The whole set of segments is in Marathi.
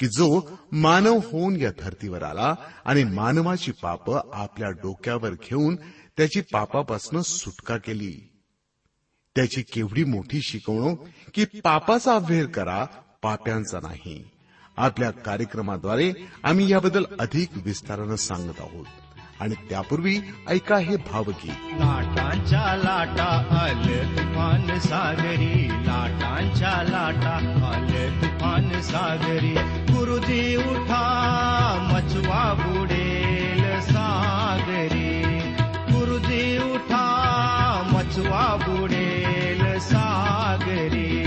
की जो मानव होऊन या धर्तीवर आला आणि मानवाची पाप आपल्या डोक्यावर घेऊन त्याची पापापासून सुटका केली. त्याची केवढी मोठी शिकवणूक की पापाचा अभ्यर करा पाप्यांचा नाही. आपल्या कार्यक्रमाद्वारे आम्ही याबद्दल अधिक विस्तारानं सांगत आहोत. आणि त्यापूर्वी ऐका हे भावगीत. लाटांच्या लाटा आल तुफान सागरी. लाटांच्या लाटा आल तुफान सागरी. गुरुजी उठा मचवा बुडेल सागरी. गुरुजी उठा मचवा बुडेल सागरी.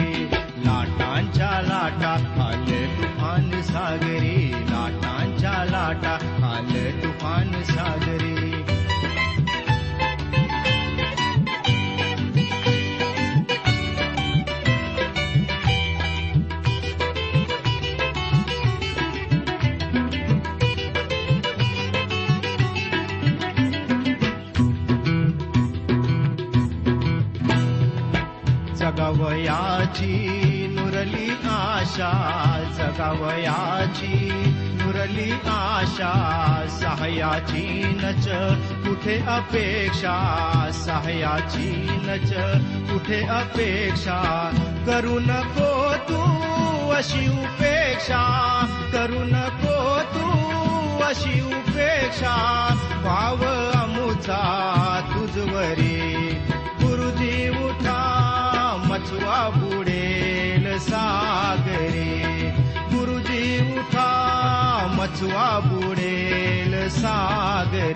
लाटांच्या लाटा आल तुफान सागरी. लाटांच्या लाटा आल तुफान सागरी. जगावयाची नुरली आशा जगावयाची नुरली आशा सहायाची नच कुठे अपेक्षा सहायाची नच कुठे अपेक्षा? करू नको तू अशी उपेक्षा करू नको तू अशी उपेक्षा भाव अमुचा तुझवरी. सागरे गुरुजी उठा मचवा बुडेल सागरे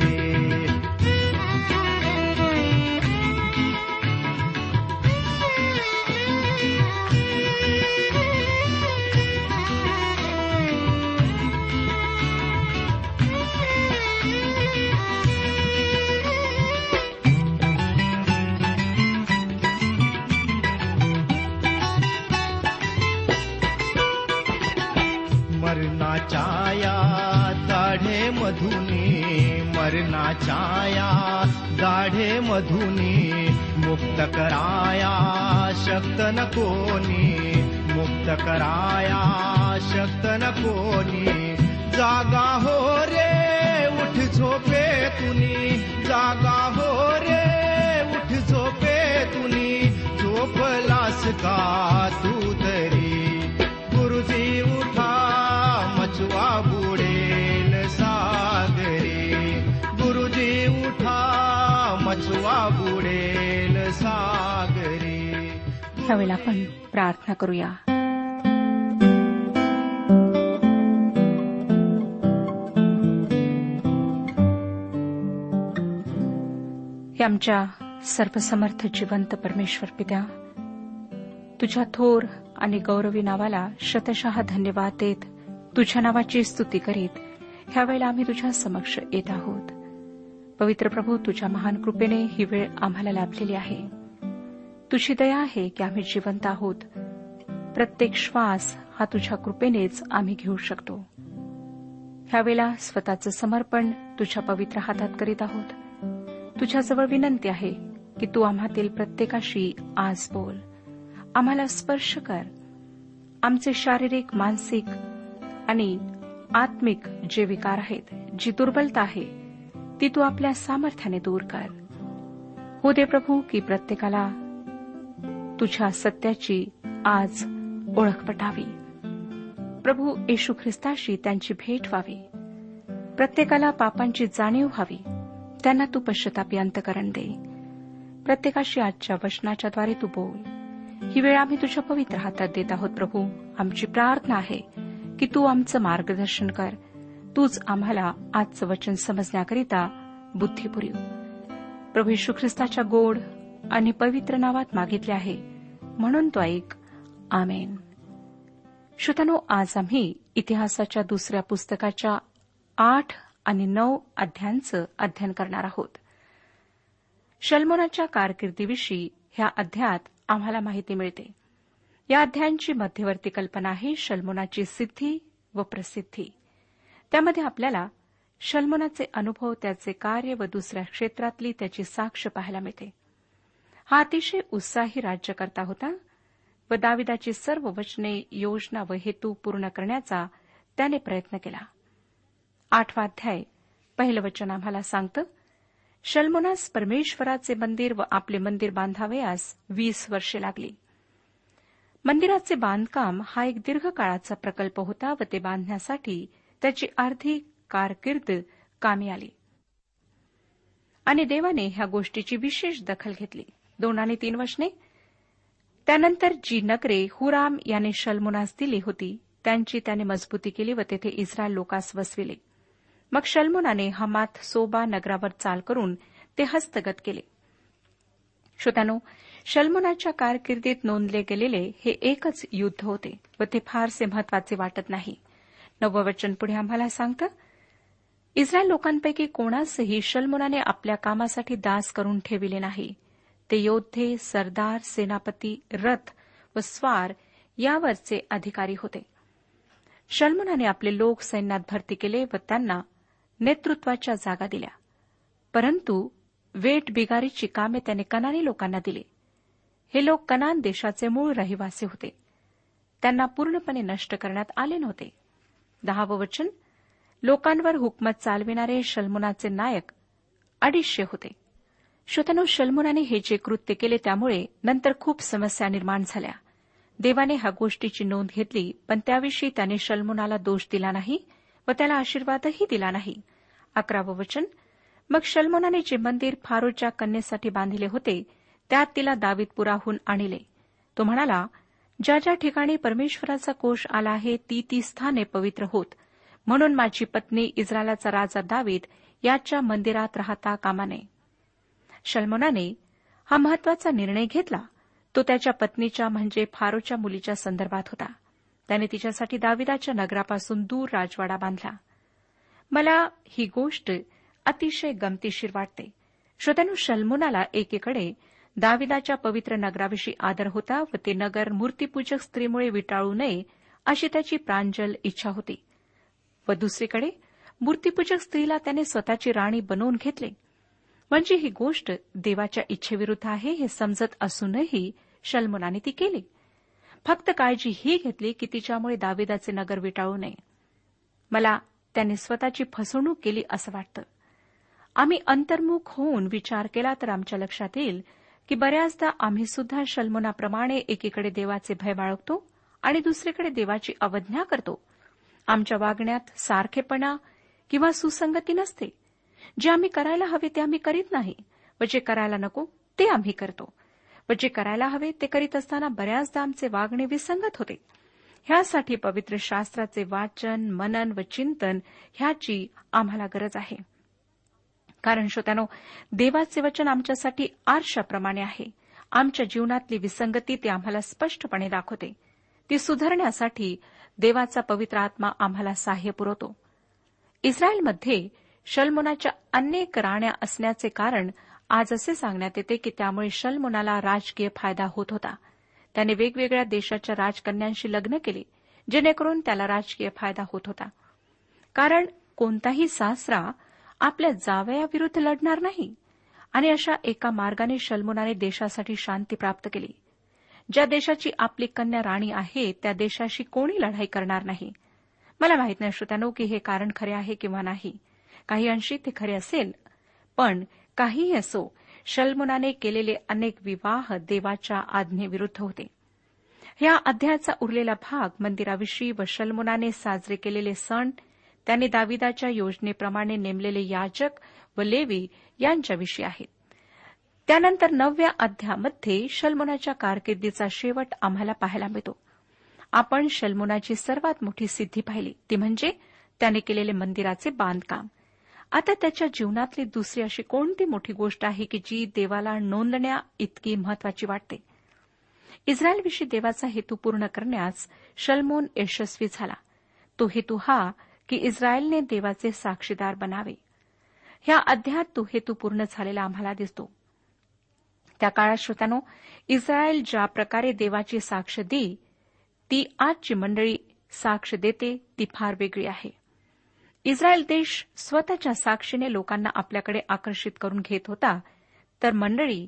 मधुनी मरणाच्या या दाढे मधुनी मुक्त कराया शक्त न कोणी मुक्त कराया शक्त न कोणी. जागा हो रे उठ झोपे तुनी. जागा हो रे उठ झोपे तुनी. झोपलास का तू तरी? ह्यावेळेला आपण प्रार्थना करूया. आमच्या सर्वसमर्थ जिवंत परमेश्वर पित्या तुझ्या थोर आणि गौरवी नावाला शतशः धन्यवाद देत तुझ्या नावाची स्तुती करीत ह्यावेळेला आम्ही तुझ्या समक्ष येत आहोत. पवित्र प्रभू तुझ्या महान कृपेने ही वेळ आम्हाला लाभलेली आहे. तुझी दया आहे की आम्ही जिवंत आहोत. प्रत्येक श्वास हा तुझ्या कृपेनेच आम्ही घेऊ शकतो. ह्यावेळेला स्वतःचं समर्पण तुझ्या पवित्र हातात करीत आहोत. तुझ्याजवळ विनंती आहे की तू आम्हातील प्रत्येकाशी आज बोल. आम्हाला स्पर्श कर. आमचे शारीरिक मानसिक आणि आत्मिक जे विकार आहेत जी दुर्बलता आहे ती तू आपल्या सामर्थ्याने दूर कर. हो दे प्रभू की प्रत्येकाला तुझ्या सत्याची आज ओळख पटावी. प्रभू येशू ख्रिस्ताशी त्यांची भेट व्हावी. प्रत्येकाला पापांची जाणीव व्हावी. त्यांना तू पश्चातापी अंतकरण दे. प्रत्येकाशी आजच्या वचनाच्याद्वारे तू बोल. ही वेळ आम्ही तुझ्या पवित्र हातात देत आहोत प्रभू. आमची प्रार्थना आहे की तू आमचं मार्गदर्शन कर. तूच आम्हाला आजचं वचन समजण्याकरिता बुद्धी पुरीव प्रभू येशू ख्रिस्ताच्या गोड आणि पवित्र नावात मागितले आहे. म्हणून तो ऐक. आमेन. श्रोतनो आज आम्ही इतिहासाच्या दुसऱ्या पुस्तकाच्या आठ आणि नऊ अध्यायांचं अध्ययन करणार आहोत. शल्मोनाच्या कारकिर्दीविषयी ह्या अध्यायात आम्हाला माहिती मिळते. या अध्यायांची मध्यवर्ती कल्पना आहे शल्मोनाची सिद्धी व प्रसिद्धी. त्यामध्ये आपल्याला शल्मोनाचे अनुभव त्याचे कार्य व दुसऱ्या क्षेत्रातली त्याची साक्ष पाहायला मिळते. हा अतिशय उत्साही राज्यकर्ता होता व दाविदाची सर्व वचने योजना व हेतू पूर्ण करण्याचा त्याने प्रयत्न केला. आठवा अध्याय पहिलं वचन आम्हाला सांगतं शल्मोनास परमेश्वराचे मंदिर व आपले मंदिर बांधावयास वीस वर्षे लागली. मंदिराचे बांधकाम हा एक दीर्घकाळाचा प्रकल्प होता व ते बांधण्यासाठी त्याची अर्धी कारकीर्द कामी आली. आणि देवाने ह्या गोष्टीची विशेष दखल घेतली. दोन आणि तीन वचने त्यानंतर जी नगरे हुराम याने शल्मुनास दिली होती. त्यांची त्याने मजबूती केली व तेथे इस्रायल लोकास वसविले. मग शल्मुनाने हमात सोबा नगरावर चाल करून ते हस्तगत केले. श्रोत्यानो शल्मुनाच्या कारकिर्दीत नोंदले गेलेले हे एकच युद्ध होते व ते फारसे महत्त्वाचे वाटत नाही. नववचन पुढे आम्हाला सांगतं इस्रायल लोकांपैकी कोणासही शल्मुनाने आपल्या कामासाठी दास करून ठेविले नाही. ते योद्धे सरदार सेनापती रथ व स्वार यावरचे अधिकारी होते. शल्मुनाने आपले लोक सैन्यात भरती केले व त्यांना नेतृत्वाच्या जागा दिल्या. परंतु वेट बिगारीची कामे त्याने कनानी लोकांना दिली. हे लोक कनान देशाचे मूळ रहिवासी होते. त्यांना पूर्णपणे नष्ट करण्यात आले नव्हते. दहावं वचन लोकांवर हुकमत चालविणारे शल्मुनाचे नायक अडीचशे होते. श्रोतनो शल्मुनाने हे जे कृत्य केले त्यामुळे नंतर खूप समस्या निर्माण झाल्या. देवाने ह्या गोष्टीची नोंद घेतली पण त्याविषयी त्याने शल्मुनाला दोष दिला नाही व त्याला आशीर्वादही दिला नाही. अकरावं वचन. मग शल्मोनाने जे मंदिर फारोच्या कन्येसाठी बांधिले होते त्यात तिला दावीदपुराहून आणले. तो म्हणाला ज्या ज्या ठिकाणी परमेश्वराचा कोष आला आहे ती ती स्थाने पवित्र होत. म्हणून माझी पत्नी इस्रायलाचा राजा दावीद याच्या मंदिरात राहता कामा नये. शल्मोनाने हा महत्त्वाचा निर्णय घेतला. तो त्याच्या पत्नीच्या म्हणजे फारोच्या मुलीच्या संदर्भात होता. त्याने तिच्यासाठी दाविदाच्या नगरापासून दूर राजवाडा बांधला. मला ही गोष्ट अतिशय गमतीशीर वाटते. श्रोत्यानु शल्मुनाला एकीकडे दाविदाच्या पवित्र नगराविषयी आदर होता व ते नगर मूर्तीपूजक स्त्रीमुळे विटाळू नये अशी त्याची प्रांजल इच्छा होती. व दुसरीकडे मूर्तीपूजक स्त्रीला त्याने स्वतःची राणी बनवून घेतले. म्हणजे ही गोष्ट देवाच्या इच्छेविरुद्ध आहे हे समजत असूनही शल्मुनाने ती केली. फक्त काळजी ही घेतली की तिच्यामुळे दाविदाचे नगर विटाळू नये. मला त्याने स्वतःची फसवणूक केली असं वाटतं. आम्ही अंतर्मुख होऊन विचार केला तर आमच्या लक्षात येईल की बऱ्याचदा आम्ही सुद्धा शल्मुनाप्रमाणे एकीकडे देवाचे भय बाळगतो आणि दुसरीकडे देवाची अवज्ञा करतो. आमच्या वागण्यात सारखेपणा किंवा सुसंगती नसते. जे आम्ही करायला हवे ते आम्ही करीत नाही व जे करायला नको ते आम्ही करतो. व जे करायला हवे ते करीत असताना बऱ्याचदा आमचे वागणे विसंगत होते. ह्यासाठी पवित्र शास्त्राचे वाचन मनन व चिंतन ह्याची आम्हाला गरज आहे. कारण श्रोत्यानो देवाचे वचन आमच्यासाठी आरशाप्रमाणे आहे. आमच्या जीवनातली विसंगती ते आम्हाला स्पष्टपणे दाखवते. ती सुधारण्यासाठी देवाचा पवित्र आत्मा आम्हाला सहाय्य पुरवतो. इस्रायलमध्ये शल्मोनाच्या अनेक राण्या असण्याचे कारण आज असे सांगण्यात येते की त्यामुळे शल्मोनाला राजकीय फायदा होत होता. त्याने वेगवेगळ्या देशाच्या राजकन्यांशी लग्न केले जेणेकरून त्याला राजकीय फायदा होत होता. कारण कोणताही सासरा आपल्या जावयाविरुद्ध लढणार नाही आणि अशा एका मार्गाने शलमुनाने देशासाठी शांती प्राप्त केली. ज्या देशाची आपली कन्या राणी आहे त्या देशाशी कोणी लढाई करणार नाही. मला माहीत नाही श्रोत्यानो की हे कारण खरे आहे किंवा नाही. काही अंशी ते खरे असेल. पण काहीही असो शल्मुनाने केलेले अनेक विवाह देवाच्या आज्ञेविरुद्ध होते. या अध्यायाचा उरलेला भाग मंदिराविषयी व शल्मुनाने साजरे केलेले सण त्याने दाविदाच्या योजनेप्रमाणे नेमलेले याजक व लेवी यांच्याविषयी आहेत. त्यानंतर नवव्या अध्यामध्ये शल्मुनाच्या कारकिर्दीचा शेवट आम्हाला पाहायला मिळतो. आपण शल्मुनाची सर्वात मोठी सिद्धी पाहिली ती म्हणजे त्याने केलेले मंदिराचे बांधकाम. आता त्याच्या जीवनातली दुसरी अशी कोणती मोठी गोष्ट आहे की जी देवाला नोंदण्या इतकी महत्वाची वाटते? इस्रायलविषयी देवाचा हेतू पूर्ण करण्यास शलमोन यशस्वी झाला. तो हेतू हा की इस्रायलने देवाचे साक्षीदार बनावे. ह्या अध्यात तो हेतू पूर्ण झालेला आम्हाला दिसतो. त्या काळात श्रोत्यानो इस्रायल ज्या प्रकारे देवाची साक्ष दे ती आजची मंडळी साक्ष देते ती फार वेगळी आहे. इस्रायल देश स्वतःच्या साक्षीने लोकांना आपल्याकडे आकर्षित करून घेत होता तर मंडळी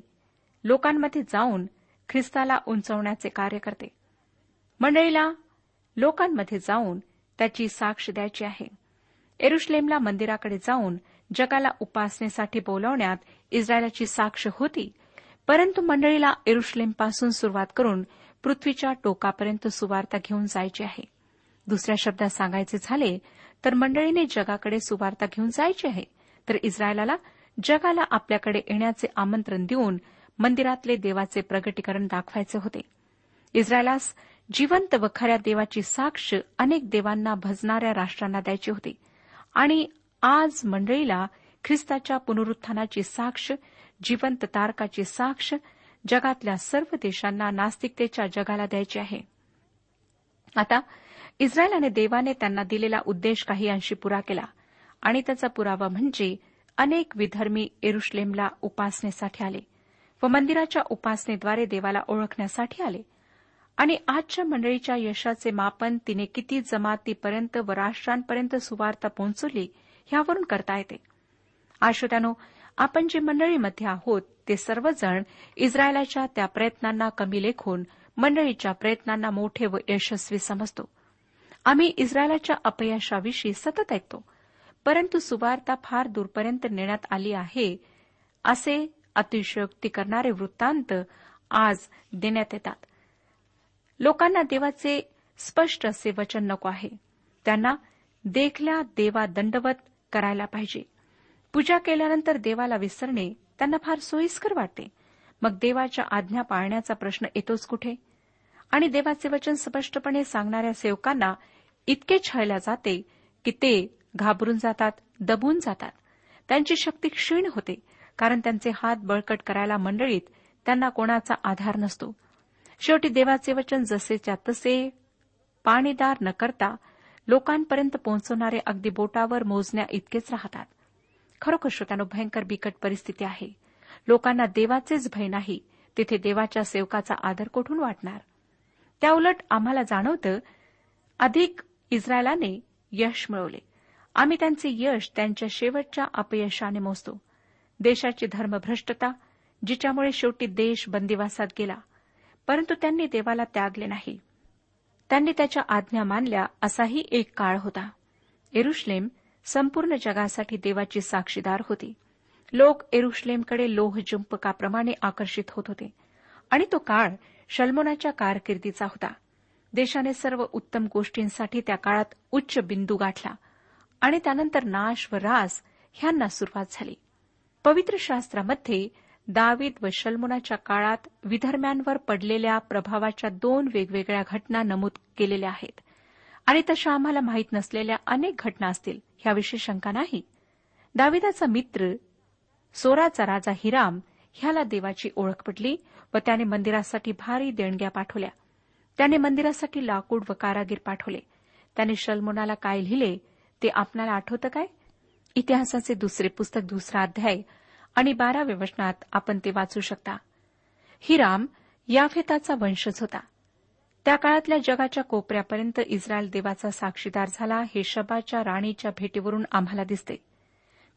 लोकांमध्ये जाऊन ख्रिस्ताला उंचवण्याचे कार्य करते. मंडळीला लोकांमध्ये जाऊन त्याची साक्ष द्यायची आहे. एरुश्लेमला मंदिराकडे जाऊन जगाला उपासनेसाठी बोलावण्यात इस्रायलाची साक्ष होती परंतु मंडळीला एरुश्लेमपासून सुरुवात करून पृथ्वीच्या टोकापर्यंत सुवार्ता घेऊन जायची आहे. दुसऱ्या शब्दात सांगायचे झाले तर मंडळीने जगाकडे सुवार्ता घेऊन जायची आहे. तर इस्रायलाला जगाला आपल्याकडे येण्याचे आमंत्रण देऊन मंदिरातले देवाचे प्रगटीकरण दाखवायचे होते. इस्रायलास जिवंत व खऱ्या देवाची साक्ष अनेक देवांना भजणाऱ्या राष्ट्रांना द्यायची होती. आणि आज मंडळीला ख्रिस्ताच्या पुनरुत्थानाची साक्ष जिवंत तारकाची साक्ष जगातल्या सर्व देशांना नास्तिकतेच्या जगाला द्यायची आहे. आता इस्रायलाने देवाने त्यांना दिलेला उद्देश काही अंशी पुरा केला आणि त्याचा पुरावा म्हणजे अनेक विधर्मी एरुश्लेमला उपासनेसाठी आले व मंदिराच्या उपासनेद्वारे देवाला ओळखण्यासाठी आले. आणि आजच्या मंडळीच्या यशाचे मापन तिने किती जमातीपर्यंत व राष्ट्रांपर्यंत सुवार्ता पोहोचवली ह्यावरून करता येते. आश्रोत्यानो आपण जे मंडळीमध्ये आहोत ते सर्वजण इस्रायलाच्या त्या प्रयत्नांना कमी लेखून मंडळीच्या प्रयत्नांना मोठे व यशस्वी समजतो. आम्ही इस्रायलाच्या अपयशाविषयी सतत ऐकतो. परंतु सुवार्ता फार दूरपर्यंत नेण्यात आली आहे असे अतिशयोक्ती करणारे वृत्तांत आज देण्यात येतात. लोकांना देवाचे स्पष्ट असे वचन नको आहे. त्यांना देखल्या देवा दंडवत करायला पाहिजे. पूजा केल्यानंतर देवाला विसरणे त्यांना फार सोयीस्कर वाटते. मग देवाच्या आज्ञा पाळण्याचा प्रश्न येतोच कुठे? आणि देवाचे वचन स्पष्टपणे सांगणाऱ्या सेवकांना इतके छळल्या जाते की ते घाबरून जातात दबून जातात. त्यांची शक्ती क्षीण होते कारण त्यांचे हात बळकट करायला मंडळीत त्यांना कोणाचा आधार नसतो. शेवटी देवाचे वचन जसेच्या तसे पाणीदार न करता लोकांपर्यंत पोहोचवणारे अगदी बोटावर मोजण्या इतकेच राहतात. खरोखर श्रोत्यानो भयंकर बिकट परिस्थिती आहे. लोकांना देवाचेच भय नाही तिथे देवाच्या सेवकाचा आदर कोठून वाटणार? त्याउलट आम्हाला जाणवतं अधिक इस्रायलाने यश मिळवले. आम्ही त्यांचे यश त्यांच्या शेवटच्या अपयशाने मोजतो. देशाची धर्मभ्रष्टता जिच्यामुळे शेवटी देश बंदिवासात गेला परंतु त्यांनी देवाला त्यागले नाही. त्यांनी त्याच्या आज्ञा मानल्या असाही एक काळ होता. एरुश्लेम संपूर्ण जगासाठी देवाची साक्षीदार होती. लोक एरुश्लेमकडे लोह जुंपकाप्रमाणे आकर्षित होत होते. आणि तो काळ शल्मोनाच्या कारकिर्दीचा होता. देशाने सर्व उत्तम गोष्टींसाठी त्या काळात उच्च बिंदू गाठला आणि त्यानंतर नाश व रास ह्यांना सुरुवात झाली. पवित्र शास्त्रामध्ये दावीद व शल्मुनाच्या काळात विधर्म्यांवर पडलेल्या प्रभावाच्या दोन वेगवेगळ्या घटना नमूद केलेल्या आहेत. आणि तशा आम्हाला माहीत नसलेल्या अनेक घटना असतील ह्याविषयी शंका नाही. दाविदाचा मित्र सोराचा राजा हिराम ह्याला देवाची ओळख पटली व त्याने मंदिरासाठी भारी देणग्या पाठवल्या. त्याने मंदिरासाठी लाकूड व कारागीर पाठवले. त्याने शलमोनाला काय लिहिले ते आपणाला आठवतं काय? इतिहासाचे दुसरे पुस्तक दुसरा अध्याय आणि बाराव्या वचनात आपण ते वाचू शकता. हिराम याफेताचा वंशज होता. त्या काळातल्या जगाच्या कोपऱ्यापर्यंत इस्रायल देवाचा साक्षीदार झाला हे शबाच्या राणीच्या भेटीवरून आम्हाला दिसते.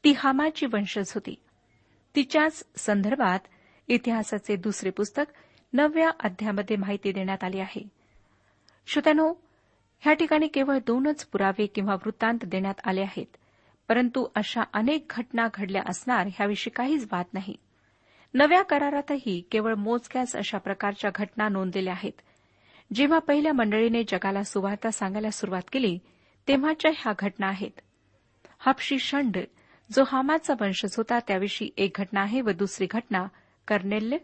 ती हामाची वंशज होती. तिच्याच संदर्भात इतिहासाचे दुसरे पुस्तक नवव्या अध्यामध्ये माहिती देण्यात आली आहे. श्रोत्यानो ह्या ठिकाणी केवळ दोनच पुरावे किंवा वृत्तांत देण्यात आले आहेत परंतु अशा अनेक घटना घडल्या असणार ह्याविषयी काहीच वाद नाही. नव्या करारातही केवळ मोजक्याच अशा प्रकारच्या घटना नोंदलेल्या आहेत. जेव्हा पहिल्या मंडळीने जगाला सुवार्ता सांगायला सुरुवात केली तेव्हाच्या ह्या घटना आहेत. हापशी शंड जो हामाचा वंशज होता त्याविषयी एक घटना आहे व दुसरी घटना कर्नेल्य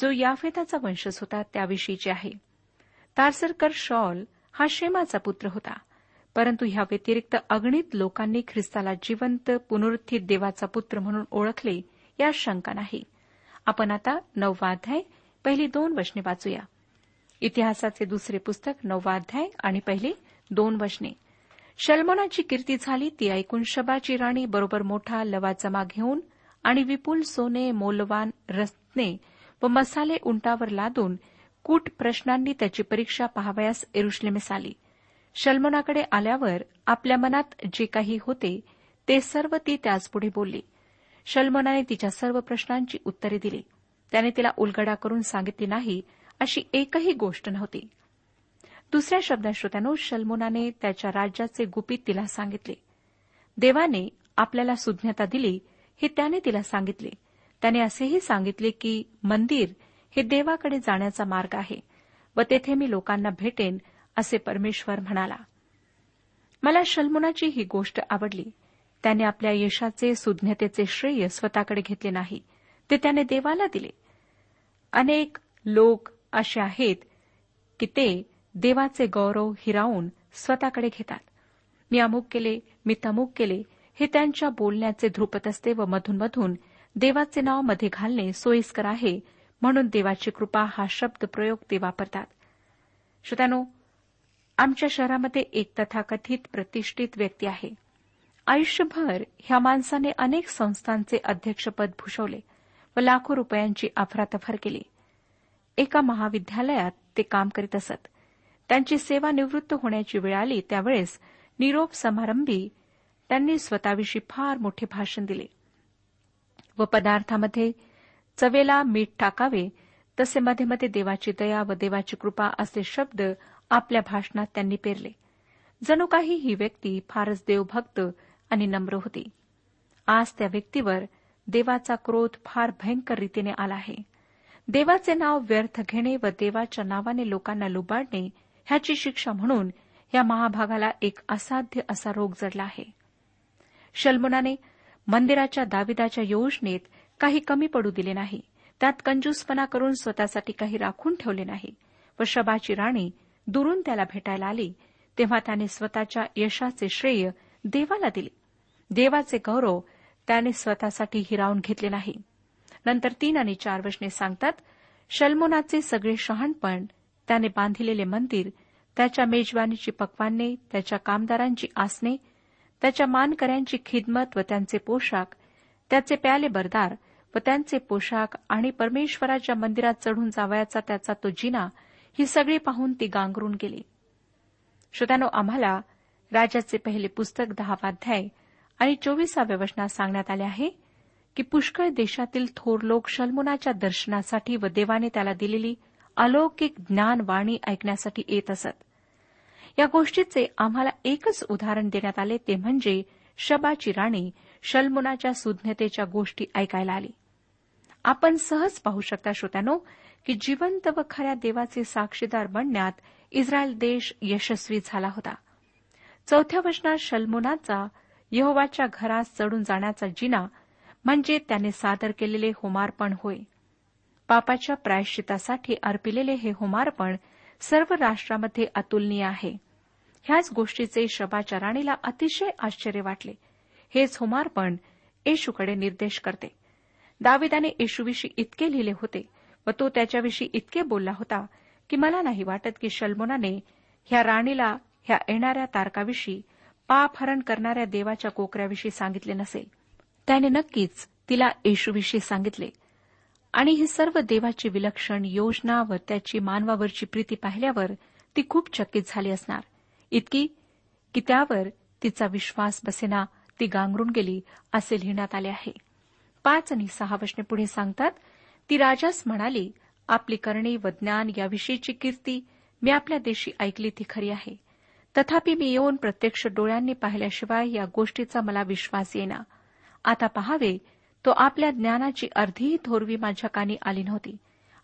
जो याफेताचा वंशज होता त्याविषयीची आहे. तारसरकर शॉल हा शेमाचा पुत्र होता परंतु ह्या व्यतिरिक्त अगणित लोकांनी ख्रिस्ताला जिवंत पुनरुत्थित देवाचा पुत्र म्हणून ओळखले यात शंका नाही. आपण आता नववाध्याय पहिली दोन वचने वाचूया. इतिहासाचे दुसरे पुस्तक नववाध्याय आणि पहिली दोन वचने. शलमोनाची कीर्ती झाली ती ऐकून शबाची राणी बरोबर मोठा लवाजमा घेऊन आणि विपुल सोने मोलवान रत्ने व मसाले उंटावर लादून कूट प्रश्नांनी त्याची परीक्षा पाहावयास एरुश्लेमेस आली शल्मनाकडे आल्यावर आपल्या मनात जे काही होते ते सर्व ती त्याचपुढे बोलली. शल्मनाने तिच्या सर्व प्रश्नांची उत्तरे दिली. त्याने तिला उलगडा करून सांगितली नाही अशी एकही गोष्ट नव्हती. दुसऱ्या शब्दात श्रोत्यानो शल्मोनाने त्याच्या राज्याचे गुपित तिला सांगितले. देवाने आपल्याला सुज्ञता दिली हे त्याने तिला सांगितले. त्याने असेही सांगितले की मंदिर हे देवाकडे जाण्याचा मार्ग आहे व तेथे मी लोकांना भेटेन असे परमेश्वर म्हणाला. मला शल्मुनाची ही गोष्ट आवडली. त्याने आपल्या यशाचे सुज्ञतेचे श्रेय स्वतःकडे घेतले नाही. ते त्याने देवाला दिले. अनेक लोक असे आहेत की ते देवाचे गौरव हिरावून स्वतःकडे घेतात. मी अमुक केले मी तमुक केले हे त्यांच्या बोलण्याचे ध्रुपत असते व मधूनमधून देवाचे नावमध्ये घालणे सोयीस्कर आहे म्हणून देवाची कृपा हा शब्द प्रयोग ते वापरतात. श्रोत्यानो आमच्या शहरामध्ये एक तथाकथित प्रतिष्ठित व्यक्ती आहे. आयुष्यभर ह्या माणसाने अनेक संस्थांचे अध्यक्षपद भूषवले व लाखो रुपयांची अफरातफर केली. एका महाविद्यालयात ते काम करीत असत. त्यांची सेवा निवृत्त होण्याची वेळ आली त्यावेळेस निरोप समारंभी त्यांनी स्वतःविषयी फार मोठे भाषण दिले. व पदार्थामध्ये चवेला मीठ टाकावे तसे मध्ये मध्ये देवाची दया व देवाची कृपा असे शब्द आपल्या भाषणात त्यांनी पेरले. जणू काही ही व्यक्ती फारच देवभक्त आणि नम्र होती. आज त्या व्यक्तीवर देवाचा क्रोध फार भयंकर रीतीने आला आहे. देवाचे नाव व्यर्थ घेणे व देवाच्या नावाने लोकांना लुबाडणे ह्याची शिक्षा म्हणून या महाभागाला एक असाध्य असा रोग जडला आहे. शलमुनाने मंदिराच्या दाविदाच्या योजनेत काही कमी पडू दिले नाही. त्यात कंजूसपणा करून स्वतःसाठी काही राखून ठेवले नाही. व शबाची राणी दुरून त्याला भेटायला आली. तेव्हा त्याने स्वतःच्या यशाचे श्रेय देवाला दिले. देवाचे गौरव त्याने स्वतःसाठी हिरावून घेतले नाही. नंतर तीन आणि चार वचने सांगतात शल्मोनाचे सगळे शहाणपण त्याने बांधिलेले मंदिर त्याच्या मेजवानीची पक्वाने त्याच्या कामदारांची आसने त्याच्या मानकऱ्यांची खिदमत व त्यांचे पोशाख त्याचे प्याले बरदार व त्यांचे पोशाख आणि परमेश्वराच्या मंदिरात चढून जावयाचा त्याचा तो जिना ही सगळी पाहून ती गांगरून गेली. श्रोत्यानो आम्हाला राजाचे पहिले पुस्तक दहावाध्याय आणि चोवीसाव्या वचनात सांगण्यात आले आहे की पुष्कळ देशातील थोर लोक शल्मुनाच्या दर्शनासाठी व देवाने त्याला दिलेली अलौकिक ज्ञानवाणी ऐकण्यासाठी येत असत. या गोष्टीचे आम्हाला एकच उदाहरण देण्यात आले ते म्हणजे शबाची राणी शल्मुनाच्या सुज्ञतेच्या गोष्टी ऐकायला आली. आपण सहज पाहू शकता श्रोत्यानो की जिवंत व खऱ्या देवाचे साक्षीदार बनण्यात इस्रायल देश यशस्वी झाला होता. चौथ्या वचनात शल्मुनाचा यहोवाच्या घरात चढून जाण्याचा जिना म्हणजे त्याने सादर केलेले होमार्पण होय. पापाच्या प्रायश्चितासाठी अर्पिलेले हे होमार्पण सर्व राष्ट्रामध्ये अतुलनीय आहे. ह्याच गोष्टीचे शबाच्या राणीला अतिशय आश्चर्य वाटले. हेच होमार्पण येशूकडे निर्देश करते. दाविदाने येशूविषयी इतके लिहिले होते व तो त्याच्याविषयी इतके बोलला होता की मला नाही वाटत की शल्मोनाने ह्या राणीला ह्या येणाऱ्या तारकाविषयी पापहरण करणाऱ्या देवाच्या कोकऱ्याविषयी सांगितले नसेल त्याने नक्कीच तिला येशूविषयी सांगितले. आणि ही सर्व देवाची विलक्षण योजना व त्याची मानवावरची प्रीती पाहिल्यावर ती खूप चकित झाली असणार. इतकी की त्यावर तिचा विश्वास बसेना ती गांगरून गेली असे लिहिण्यात आले आहे. पाच आणि सहा वचने पुढे सांगतात ती राजास म्हणाली आपली करणे व ज्ञान याविषयीची कीर्ती मी आपल्या देशी ऐकली ती खरी आहे. तथापि मी येऊन प्रत्यक्ष डोळ्यांनी पाहिल्याशिवाय या गोष्टीचा मला विश्वास येना आता पहावे तो आपल्या ज्ञानाची अर्धीही थोरवी माझ्या कानी आली नव्हती.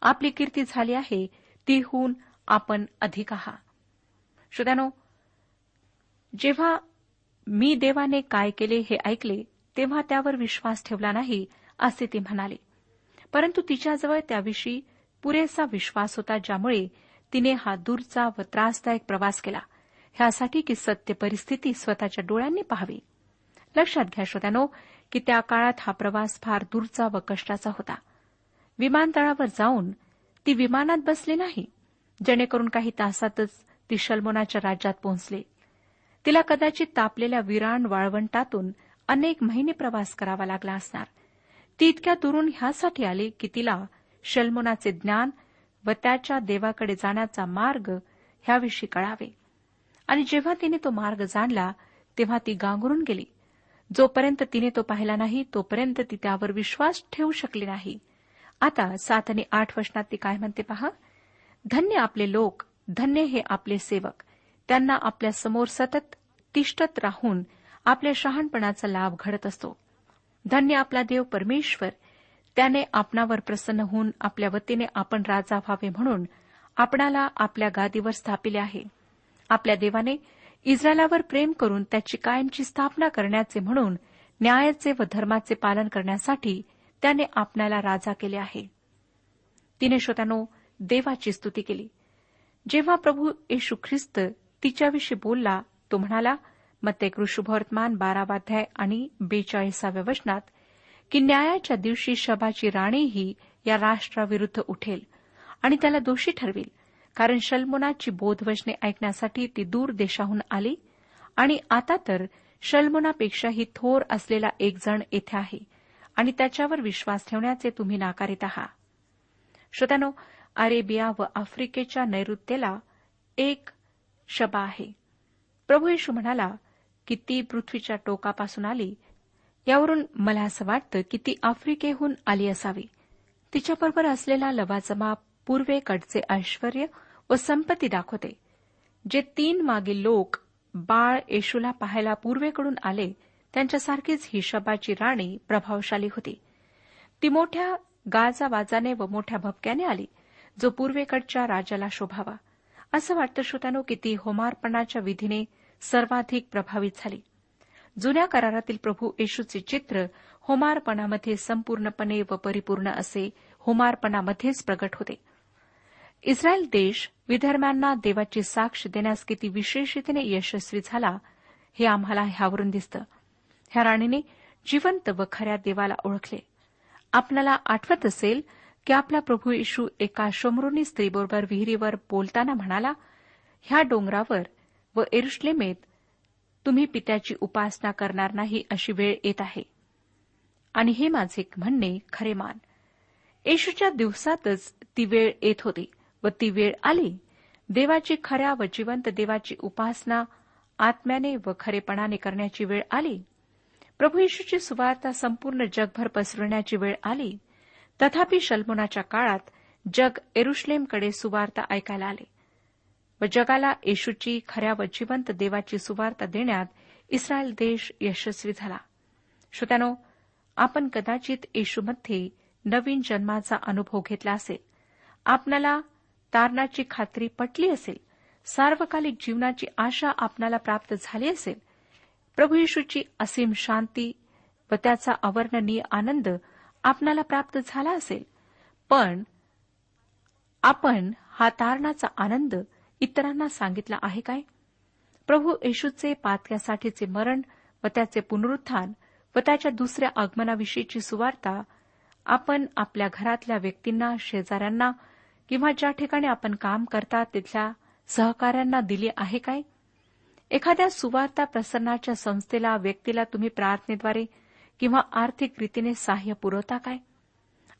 आपली कीर्ती झाली आहे तीहून आपण अधिक आहात. श्रोत्यानो जेव्हा मी देवाने काय केले हे ऐकले तेव्हा त्यावर विश्वास ठेवला नाही असे ती म्हणाली. परंतु तिच्याजवळ त्याविषयी पुरेसा विश्वास होता ज्यामुळे तिने हा दूरचा व त्रासदायक प्रवास केला. ह्यासाठी की सत्य परिस्थिती स्वतःच्या डोळ्यांनी पाहावी. लक्षात घ्या श्रोत्यानो की त्या काळात हा प्रवास फार दूरचा व कष्टाचा होता. विमानतळावर जाऊन ती विमानात बसली नाही. जेणेकरून काही तासातच ती शल्मोनाच्या राज्यात पोहोचले. तिला कदाचित तापलेल्या विराण वाळवंटातून अनेक महिने प्रवास करावा लागला असणार. ती इतक्या दुरून ह्यासाठी आली की तिला शल्मोनाचे ज्ञान व त्याच्या देवाकडे जाण्याचा मार्ग ह्याविषयी कळावे. आणि जेव्हा तिने तो मार्ग जाणला तेव्हा ती गांगरून गेली. जोपर्यंत तिने तो पाहिला नाही तोपर्यंत ती त्यावर विश्वास ठेवू शकली नाही. आता सात आणि आठ वचनात ती काय म्हणते पहा? धन्य आपले लोक धन्य हे आपले सेवक. त्यांना आपल्यासमोर सतत तिष्ठत राहून आपल्या शहाणपणाचा लाभ घडत असतो. धन्य आपला देव परमेश्वर त्याने आपणावर प्रसन्न होऊन आपल्या वतीने आपण राजा व्हावे म्हणून आपणाला आपल्या गादीवर स्थापिले आहे. आपल्या देवाने इस्रायलावर प्रेम करून त्याची कायमची स्थापना करण्याचे म्हणून न्यायाचे व धर्माचे पालन करण्यासाठी त्याने आपणाला राजा केले आहे. तिने श्रोत्यानो देवाची स्तुती केली. जेव्हा प्रभू येशू ख्रिस्त तिच्याविषयी बोलला तो म्हणाला मग ते कृषुभवर्तमान बारावाध्याय आणि बेचाळीसाव्या वचनात की न्यायाच्या दिवशी शबाची राणीही या राष्ट्राविरुद्ध उठेल आणि त्याला दोषी ठरवेल कारण शल्मोनाची बोधवचने ऐकण्यासाठी ती दूर देशाहून आली आणि आता तर शल्मोनापेक्षाही थोर असलेला एक जण येथे आहे आणि त्याच्यावर विश्वास ठेवण्याचे तुम्ही नाकारित आहात श्रोत्यानो अरेबिया व आफ्रिकेच्या नैऋत्येला एक शबा आहे. प्रभू येशू म्हणाला की ती पृथ्वीच्या टोकापासून आली? यावरून मला असं वाटतं की ती आफ्रिकेहून आली असावी. तिच्याबरोबर असलेला लवाजमा पूर्वेकडचे ऐश्वर व संपत्ती दाखवते जे तीन मागील लोक बाळ येशूला पाहायला पूर्वेकडून आले त्यांच्यासारखीच ही शबाची राणी प्रभावशाली होती. ती मोठ्या गाजावाजाने व मोठ्या भपक्याने आली जो पूर्वेकडच्या राजाला शोभावा. असं वाटतं श्रोत्यानो की ती होमार्पणाच्या विधीने सर्वाधिक प्रभावित झाली. जुन्या करारातील प्रभू येशूचे चित्र होमार्पणामध्ये संपूर्णपणे व परिपूर्ण असे होमार्पणामध्येच प्रगट होते. इस्रायल देश विधर्म्यांना देवाची साक्ष देण्यास किती विशेषतेने यशस्वी झाला हे आम्हाला ह्यावरून दिसतं. ह्या राणीने जिवंत व खऱ्या देवाला ओळखले. आपल्याला आठवत असेल की आपला प्रभू येशू एका शमरुनी स्त्रीबरोबर विहिरीवर बोलताना म्हणाला ह्या डोंगरावर व एरुश्लेमेत तुम्ही पित्याची उपासना करणार नाही अशी वेळ येत आहे. आणि हे माझे म्हणणे खरे मान. येशूच्या दिवसातच ती वेळ येत होती व ती वेळ आली. देवाची खऱ्या व जिवंत देवाची उपासना आत्म्याने व खरेपणाने करण्याची वेळ आली. प्रभू येशूची सुवार्ता संपूर्ण जगभर पसरवण्याची वेळ आली. तथापि शल्मोनाच्या काळात जग एरुश्लेमकडे सुवार्ता ऐकायला आले व जगाला येशूची खऱ्या व जिवंत देवाची सुवार्ता देण्यात इस्रायल देश यशस्वी झाला. श्रोत्यानो आपण कदाचित येशूमध्ये नवीन जन्माचा अनुभव घेतला असेल. आपणाला तारणाची खात्री पटली असेल. सार्वकालिक जीवनाची आशा आपणाला प्राप्त झाली असेल. प्रभू येशूची असीम शांती व त्याचा अवर्णनीय आनंद आपणाला प्राप्त झाला असेल. पण आपण हा तारणाचा आनंद इतरांना सांगितला आहे काय? प्रभू येशूचे पातक्यासाठीचे मरण व त्याचे पुनरुत्थान व त्याच्या दुसऱ्या आगमनाविषयीची सुवार्ता आपण आपल्या घरातल्या व्यक्तींना शेजाऱ्यांना किंवा ज्या ठिकाणी आपण काम करता तिथल्या सहकाऱ्यांना दिली आहे काय? एखाद्या सुवार्ता प्रसन्नाच्या संस्थेला व्यक्तीला तुम्ही प्रार्थनेद्वारे किंवा आर्थिक रीतीने सहाय्य पुरवता काय?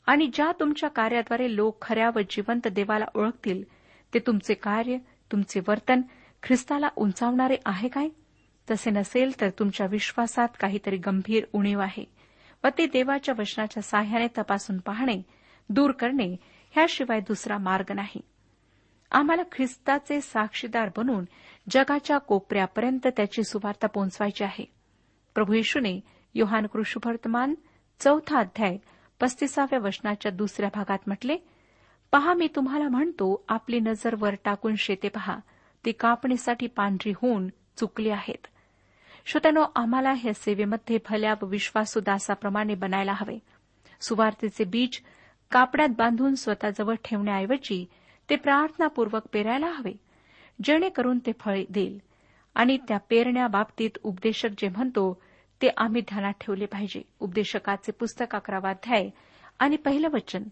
आणि ज्या तुमच्या कार्याद्वारे लोक खऱ्या व जिवंत देवाला ओळखतील ते तुमचे कार्य तुमचे वर्तन ख्रिस्ताला उंचावणारे आहे काय? तसे नसेल तर तुमच्या विश्वासात काहीतरी गंभीर उणीव आहे व ते देवाच्या वचनाच्या साह्याने तपासून पाहणे दूर करणे ह्याशिवाय दुसरा मार्ग नाही. आम्हाला ख्रिस्ताचे साक्षीदार बनून जगाच्या कोपऱ्यापर्यंत त्याची सुवार्ता पोहोचवायची आहे. प्रभू येशूने योहान कृष्णवर्तमान चौथा अध्याय पस्तीसाव्या वचनाच्या दुसऱ्या भागात म्हटले पहा मी तुम्हाला म्हणतो आपली नजर वर टाकून शेते पहा. ती कापणीसाठी पांढरी होऊन चुकली आहेत. श्रोत्यानो आम्हाला या सेवेमध्ये भल्या व विश्वासू दासाप्रमाणे बनायला हवे. सुवार्तेचे बीज कापड्यात बांधून स्वतःजवळ ठेवण्याऐवजी ते प्रार्थनापूर्वक पेरायला हवे जेणेकरून ते फळ देईल. आणि त्या पेरण्याबाबतीत उपदेशक जे म्हणतो ते आम्ही ध्यानात ठेवले पाहिजे. उपदेशकाचे पुस्तक अकरावा अध्याय आणि पहिलं वचन.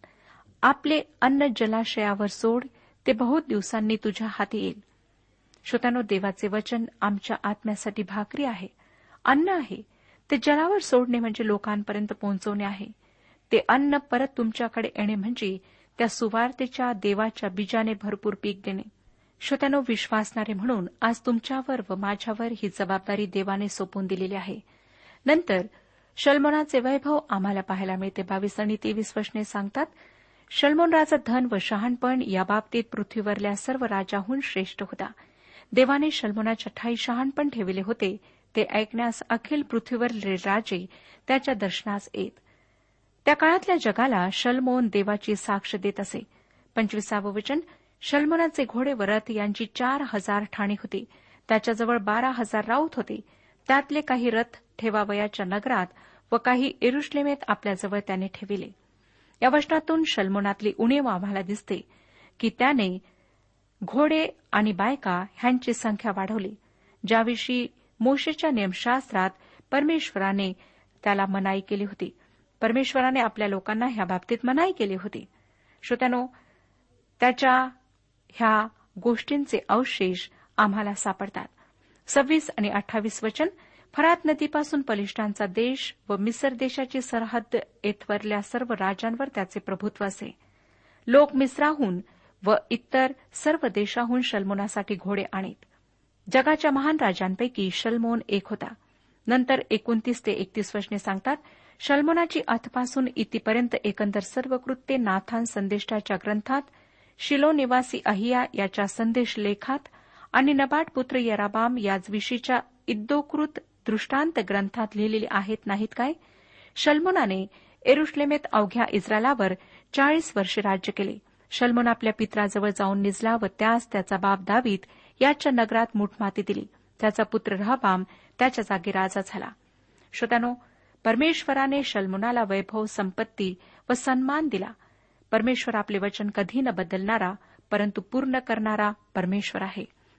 आपले अन्न जलाशयावर सोड ते बहुत दिवसांनी तुझ्या हाती येईल. श्रोतानो देवाचे वचन आमच्या आत्म्यासाठी भाकरी आहे. अन्न आहे. ते जलावर सोडणे म्हणजे लोकांपर्यंत पोहोचवणे आहे. ते अन्न परत तुमच्याकडे येणे म्हणजे त्या सुवार्तेच्या देवाच्या बीजाने भरपूर पीक देणे. श्रोत्यानो विश्वासणारे म्हणून आज तुमच्यावर व माझ्यावर ही जबाबदारी देवाने सोपून दिलेली आहे. नंतर शलमोनाचे वैभव आम्हाला पाहायला मिळते बावीस आणि तेवीस वचने सांगतात शलमोनराचं धन व शहाणपण या बाबतीत पृथ्वीवरल्या सर्व राजाहून श्रेष्ठ होता. देवाने शलमोनाच्या ठाई शहाणपण ठेवले होते ते ऐकण्यास अखिल पृथ्वीवरले राजे त्याच्या दर्शनास येत. त्या काळातल्या जगाला शलमोन देवाची साक्ष देत असे. पंचवीसावं वचन शलमोनाचे घोडे व यांची चार हजार ठाणी होती. त्याच्याजवळ बारा हजार राऊत होते. त्यातले काही रथ ठेवावयाच्या नगरात व काही इरुश्लेमेत आपल्याजवळ त्याने ठेविले. या वचनातून शल्मोनातली उणीव आम्हाला दिसते की त्याने घोडे आणि बायका ह्यांची संख्या वाढवली. ज्याविषयी मोशेच्या नियमशास्त्रात परमेश्वराने त्याला मनाई केली होती. परमेश्वराने आपल्या लोकांना ह्या बाबतीत मनाई केली होती. श्रोत्यानो त्याच्या ह्या गोष्टींचे अवशेष आम्हाला सापडतात. सव्वीस आणि अठ्ठावीस वचन फरात नदीपासून बलिष्ठांचा देश व मिसर देशाची सरहद्द येथवरल्या सर्व राजांवर त्याचे प्रभुत्व असे. लोक मिस्राहून व इतर सर्व देशाहून शल्मोनासाठी घोडे आणीत. जगाच्या महान राजांपैकी शल्मोन एक होता. नंतर एकोणतीस ते एकतीस वचने सांगतात शल्मोनाची अथपासून इतिपर्यंत एकंदर सर्व कृत्ये नाथान संदेष्टाच्या ग्रंथात शिलो निवासी अहिया याच्या संदेश लेखात आणि नबाट पुत्र यराबाम याचविषयीच्या इद्दोकृत दृष्टांत ग्रंथात लिहिलेले आहेत नाहीत काय? शल्मोनाने एरुश्लेमेत अवघ्या इस्रायलावर चाळीस वर्षे राज्य केले. शल्मोन आपल्या पित्राजवळ जाऊन निजला व त्यास त्याचा बाप दावीत याच्या नगरात मुठमाती दिली. त्याचा पुत्र रहबाम त्याच्या जागी राजा झाला. श्रोत्यानो परमेश्वराने शल्मुनाला वैभव संपत्ती व सन्मान दिला. परमेश्वर आपले वचन कधी न बदलणारा परंतु पूर्ण करणारा परमेश्वर आहे.